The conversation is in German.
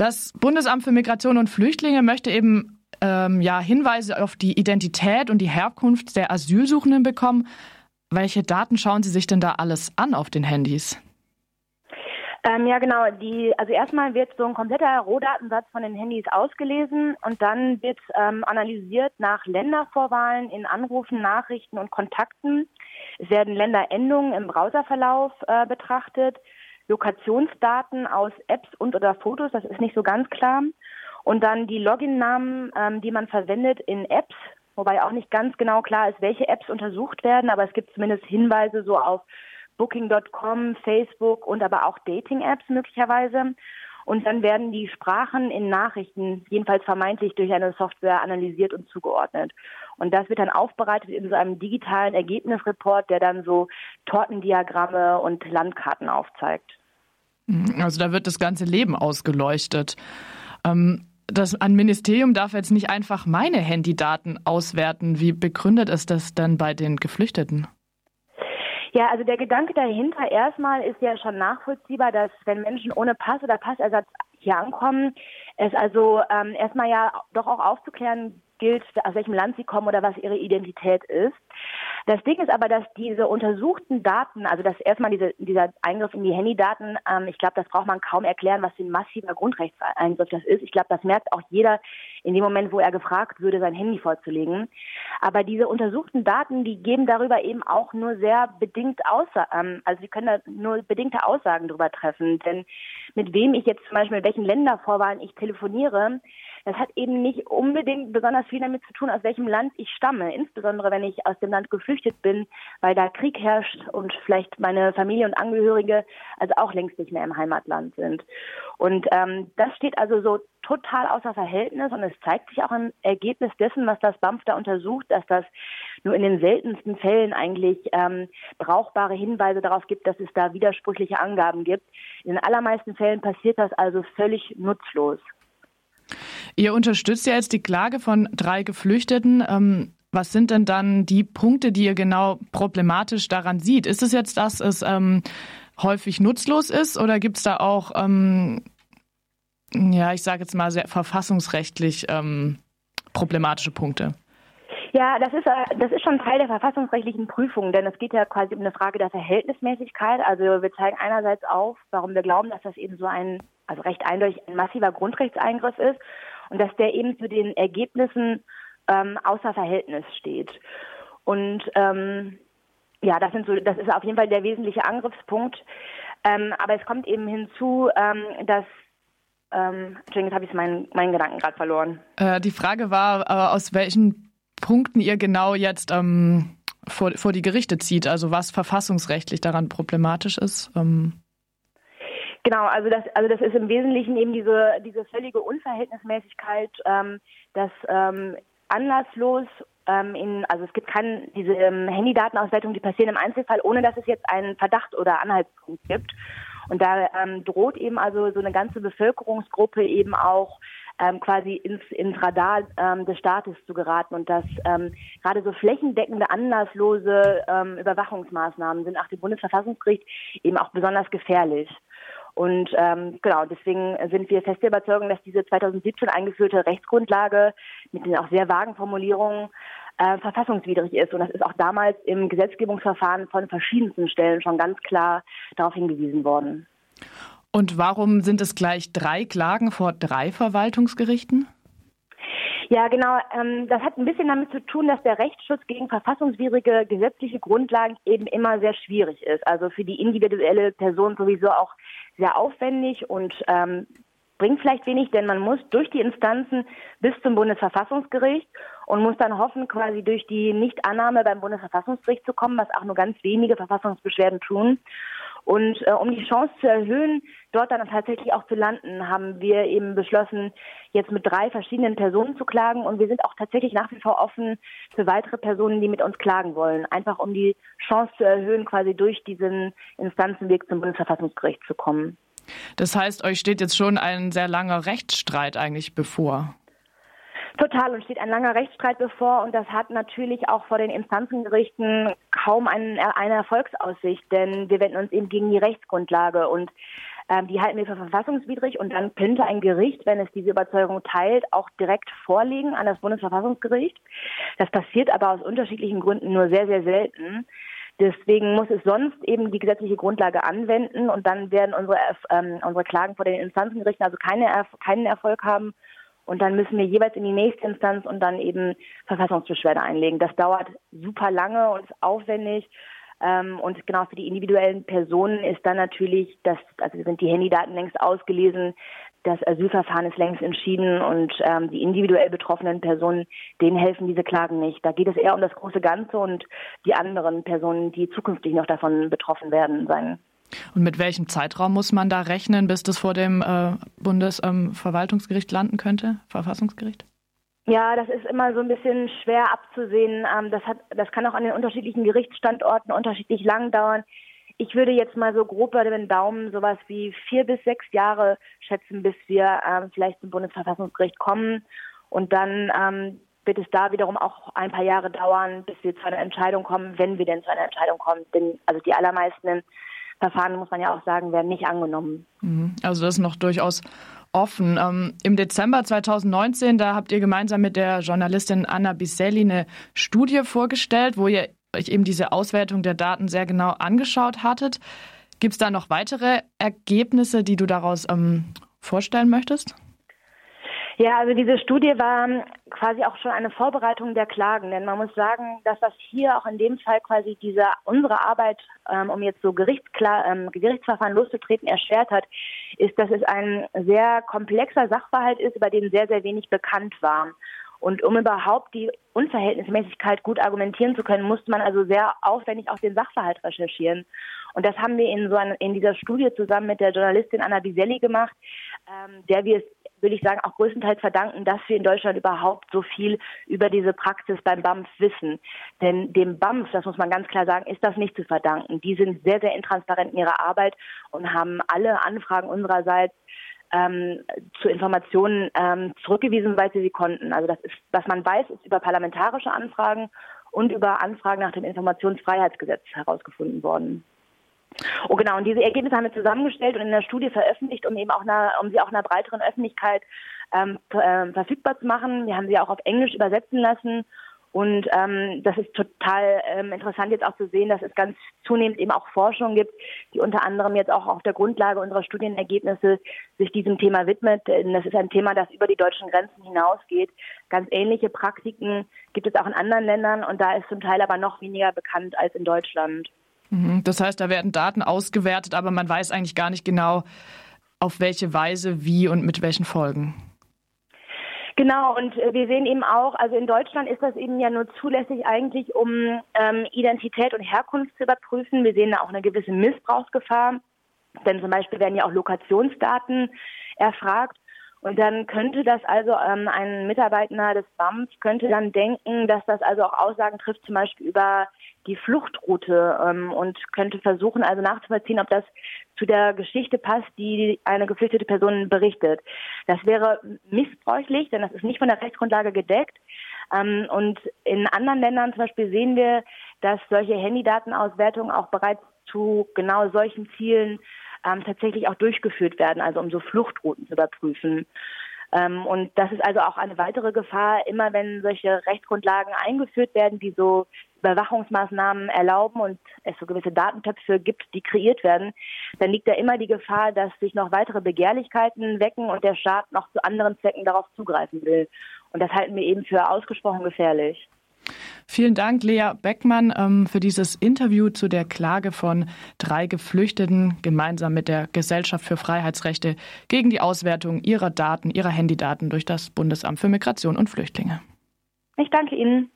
Das Bundesamt für Migration und Flüchtlinge möchte eben ähm, ja, Hinweise auf die Identität und die Herkunft der Asylsuchenden bekommen. Welche Daten schauen Sie sich denn da alles an auf den Handys? Ähm, ja, genau. Die, also erstmal wird so ein kompletter Rohdatensatz von den Handys ausgelesen und dann wird ähm, analysiert nach Ländervorwahlen in Anrufen, Nachrichten und Kontakten. Es werden Länderendungen im Browserverlauf äh, betrachtet, Lokationsdaten aus Apps und oder Fotos, das ist nicht so ganz klar. Und dann die Login-Namen, ähm, die man verwendet in Apps, wobei auch nicht ganz genau klar ist, welche Apps untersucht werden, aber es gibt zumindest Hinweise so auf Booking.com, Facebook und aber auch Dating-Apps möglicherweise. Und dann werden die Sprachen in Nachrichten jedenfalls vermeintlich durch eine Software analysiert und zugeordnet. Und das wird dann aufbereitet in so einem digitalen Ergebnisreport, der dann so Tortendiagramme und Landkarten aufzeigt. Also da wird das ganze Leben ausgeleuchtet. Ähm, das ein Ministerium darf jetzt nicht einfach meine Handydaten auswerten. Wie begründet es das denn bei den Geflüchteten? Ja, also der Gedanke dahinter erstmal ist ja schon nachvollziehbar, dass wenn Menschen ohne Pass oder Passersatz hier ankommen, es also ähm, erstmal ja doch auch aufzuklären gilt, aus welchem Land sie kommen oder was ihre Identität ist. Das Ding ist aber, dass diese untersuchten Daten, also dass erstmal diese, dieser Eingriff in die Handydaten, ähm, ich glaube, das braucht man kaum erklären, was für ein massiver Grundrechtseingriff das ist. Ich glaube, das merkt auch jeder in dem Moment, wo er gefragt würde, sein Handy vorzulegen. Aber diese untersuchten Daten, die geben darüber eben auch nur sehr bedingt Aussagen, ähm, also sie können da nur bedingte Aussagen darüber treffen. Denn mit wem ich jetzt zum Beispiel, mit welchen Ländervorwahlen ich telefoniere, das hat eben nicht unbedingt besonders viel damit zu tun, aus welchem Land ich stamme. Insbesondere wenn ich aus dem Land geflüchtet bin, weil da Krieg herrscht und vielleicht meine Familie und Angehörige also auch längst nicht mehr im Heimatland sind. Und ähm, das steht also so total außer Verhältnis und es zeigt sich auch im Ergebnis dessen, was das BAMF da untersucht, dass das nur in den seltensten Fällen eigentlich ähm, brauchbare Hinweise darauf gibt, dass es da widersprüchliche Angaben gibt. In den allermeisten Fällen passiert das also völlig nutzlos. Ihr unterstützt ja jetzt die Klage von drei Geflüchteten. Ähm, was sind denn dann die Punkte, die ihr genau problematisch daran sieht? Ist es jetzt, dass es ähm, häufig nutzlos ist oder gibt es da auch, ähm, ja, ich sage jetzt mal, sehr verfassungsrechtlich ähm, problematische Punkte? Ja, das ist, äh, das ist schon Teil der verfassungsrechtlichen Prüfung, denn es geht ja quasi um eine Frage der Verhältnismäßigkeit. Also wir zeigen einerseits auf, warum wir glauben, dass das eben so ein, also recht eindeutig ein massiver Grundrechtseingriff ist und dass der eben zu den Ergebnissen ähm, außer Verhältnis steht. Und ähm, ja, das sind so, das ist auf jeden Fall der wesentliche Angriffspunkt. Ähm, aber es kommt eben hinzu, ähm, dass ähm, Entschuldigung, jetzt habe ich meinen, meinen Gedanken gerade verloren. Äh, die Frage war, äh, aus welchen Punkten ihr genau jetzt ähm, vor, vor die Gerichte zieht, also was verfassungsrechtlich daran problematisch ist. Ähm. Genau, also das, also das ist im Wesentlichen eben diese, diese völlige Unverhältnismäßigkeit, ähm, dass ähm, anlasslos ähm, in, also es gibt keine, diese ähm, Handydatenauswertung, die passieren im Einzelfall, ohne dass es jetzt einen Verdacht oder Anhaltspunkt gibt. Und da ähm, droht eben also so eine ganze Bevölkerungsgruppe eben auch ähm, quasi ins, ins Radar ähm, des Staates zu geraten und dass ähm, gerade so flächendeckende, anlasslose ähm, Überwachungsmaßnahmen sind nach dem Bundesverfassungsgericht eben auch besonders gefährlich. Und ähm, genau, deswegen sind wir fest der Überzeugung, dass diese 2017 eingeführte Rechtsgrundlage mit den auch sehr vagen Formulierungen äh, verfassungswidrig ist. Und das ist auch damals im Gesetzgebungsverfahren von verschiedensten Stellen schon ganz klar darauf hingewiesen worden. Und warum sind es gleich drei Klagen vor drei Verwaltungsgerichten? Ja, genau. Ähm, das hat ein bisschen damit zu tun, dass der Rechtsschutz gegen verfassungswidrige gesetzliche Grundlagen eben immer sehr schwierig ist. Also für die individuelle Person sowieso auch sehr aufwendig und ähm, bringt vielleicht wenig, denn man muss durch die Instanzen bis zum Bundesverfassungsgericht und muss dann hoffen, quasi durch die Nichtannahme beim Bundesverfassungsgericht zu kommen, was auch nur ganz wenige Verfassungsbeschwerden tun. Und äh, um die Chance zu erhöhen, dort dann tatsächlich auch zu landen, haben wir eben beschlossen, jetzt mit drei verschiedenen Personen zu klagen. Und wir sind auch tatsächlich nach wie vor offen für weitere Personen, die mit uns klagen wollen. Einfach um die Chance zu erhöhen, quasi durch diesen Instanzenweg zum Bundesverfassungsgericht zu kommen. Das heißt, euch steht jetzt schon ein sehr langer Rechtsstreit eigentlich bevor. Total, und steht ein langer Rechtsstreit bevor und das hat natürlich auch vor den Instanzengerichten kaum einen, eine Erfolgsaussicht, denn wir wenden uns eben gegen die Rechtsgrundlage und Ähm, die halten wir für verfassungswidrig und dann könnte ein Gericht, wenn es diese Überzeugung teilt, auch direkt vorlegen an das Bundesverfassungsgericht. Das passiert aber aus unterschiedlichen Gründen nur sehr, sehr selten. Deswegen muss es sonst eben die gesetzliche Grundlage anwenden und dann werden unsere, ähm, unsere Klagen vor den Instanzengerichten also keine, keinen Erfolg haben. Und dann müssen wir jeweils in die nächste Instanz und dann eben Verfassungsbeschwerde einlegen. Das dauert super lange und ist aufwendig. Ähm, und genau für die individuellen Personen ist dann natürlich, das, also sind die Handydaten längst ausgelesen, das Asylverfahren ist längst entschieden und ähm, die individuell betroffenen Personen, denen helfen diese Klagen nicht. Da geht es eher um das große Ganze und die anderen Personen, die zukünftig noch davon betroffen werden sein. Und mit welchem Zeitraum muss man da rechnen, bis das vor dem äh, Bundesverwaltungsgericht ähm, landen könnte, Verfassungsgericht? Ja, das ist immer so ein bisschen schwer abzusehen. Ähm, das, hat, das kann auch an den unterschiedlichen Gerichtsstandorten unterschiedlich lang dauern. Ich würde jetzt mal so grob bei den Daumen sowas wie vier bis sechs Jahre schätzen, bis wir ähm, vielleicht zum Bundesverfassungsgericht kommen. Und dann ähm, wird es da wiederum auch ein paar Jahre dauern, bis wir zu einer Entscheidung kommen, wenn wir denn zu einer Entscheidung kommen. Denn also die allermeisten Verfahren, muss man ja auch sagen, werden nicht angenommen. Mhm. Also das ist noch durchaus offen. Ähm, Im Dezember 2019, da habt ihr gemeinsam mit der Journalistin Anna Biselli eine Studie vorgestellt, wo ihr euch eben diese Auswertung der Daten sehr genau angeschaut hattet. Gibt es da noch weitere Ergebnisse, die du daraus ähm, vorstellen möchtest? Ja, also diese Studie war quasi auch schon eine Vorbereitung der Klagen, denn man muss sagen, dass das hier auch in dem Fall quasi diese unsere Arbeit, ähm, um jetzt so Gerichtsklar, ähm, Gerichtsverfahren loszutreten, erschwert hat, ist, dass es ein sehr komplexer Sachverhalt ist, über den sehr, sehr wenig bekannt war. Und um überhaupt die Unverhältnismäßigkeit gut argumentieren zu können, musste man also sehr aufwendig auch den Sachverhalt recherchieren. Und das haben wir in so einer, in dieser Studie zusammen mit der Journalistin Anna Biselli gemacht, ähm, der wir es, würde ich sagen, auch größtenteils verdanken, dass wir in Deutschland überhaupt so viel über diese Praxis beim BAMF wissen. Denn dem BAMF, das muss man ganz klar sagen, ist das nicht zu verdanken. Die sind sehr, sehr intransparent in ihrer Arbeit und haben alle Anfragen unsererseits ähm, zu Informationen ähm, zurückgewiesen, weil sie sie konnten. Also das ist, was man weiß, ist über parlamentarische Anfragen und über Anfragen nach dem Informationsfreiheitsgesetz herausgefunden worden. Oh genau, und diese Ergebnisse haben wir zusammengestellt und in der Studie veröffentlicht, um eben auch einer, um sie auch einer breiteren Öffentlichkeit ähm, äh, verfügbar zu machen. Wir haben sie auch auf Englisch übersetzen lassen und ähm, das ist total ähm, interessant jetzt auch zu sehen, dass es ganz zunehmend eben auch Forschung gibt, die unter anderem jetzt auch auf der Grundlage unserer Studienergebnisse sich diesem Thema widmet. Das ist ein Thema, das über die deutschen Grenzen hinausgeht. Ganz ähnliche Praktiken gibt es auch in anderen Ländern und da ist zum Teil aber noch weniger bekannt als in Deutschland. Mhm. Das heißt, da werden Daten ausgewertet, aber man weiß eigentlich gar nicht genau, auf welche Weise, wie und mit welchen Folgen. Genau, und äh, wir sehen eben auch, also in Deutschland ist das eben ja nur zulässig eigentlich, um ähm, Identität und Herkunft zu überprüfen. Wir sehen da auch eine gewisse Missbrauchsgefahr, denn zum Beispiel werden ja auch Lokationsdaten erfragt. Und dann könnte das also ähm, ein Mitarbeiter des BAMF könnte dann denken, dass das also auch Aussagen trifft, zum Beispiel über die Fluchtroute ähm, und könnte versuchen, also nachzuvollziehen, ob das zu der Geschichte passt, die eine geflüchtete Person berichtet. Das wäre missbräuchlich, denn das ist nicht von der Rechtsgrundlage gedeckt. Ähm, und in anderen Ländern zum Beispiel sehen wir, dass solche Handydatenauswertungen auch bereits zu genau solchen Zielen ähm, tatsächlich auch durchgeführt werden, also um so Fluchtrouten zu überprüfen. Ähm, und das ist also auch eine weitere Gefahr, immer wenn solche Rechtsgrundlagen eingeführt werden, die so Überwachungsmaßnahmen erlauben und es so gewisse Datentöpfe gibt, die kreiert werden, dann liegt da immer die Gefahr, dass sich noch weitere Begehrlichkeiten wecken und der Staat noch zu anderen Zwecken darauf zugreifen will. Und das halten wir eben für ausgesprochen gefährlich. Vielen Dank, Lea Beckmann, ähm, für dieses Interview zu der Klage von drei Geflüchteten gemeinsam mit der Gesellschaft für Freiheitsrechte gegen die Auswertung ihrer Daten, ihrer Handydaten durch das Bundesamt für Migration und Flüchtlinge. Ich danke Ihnen.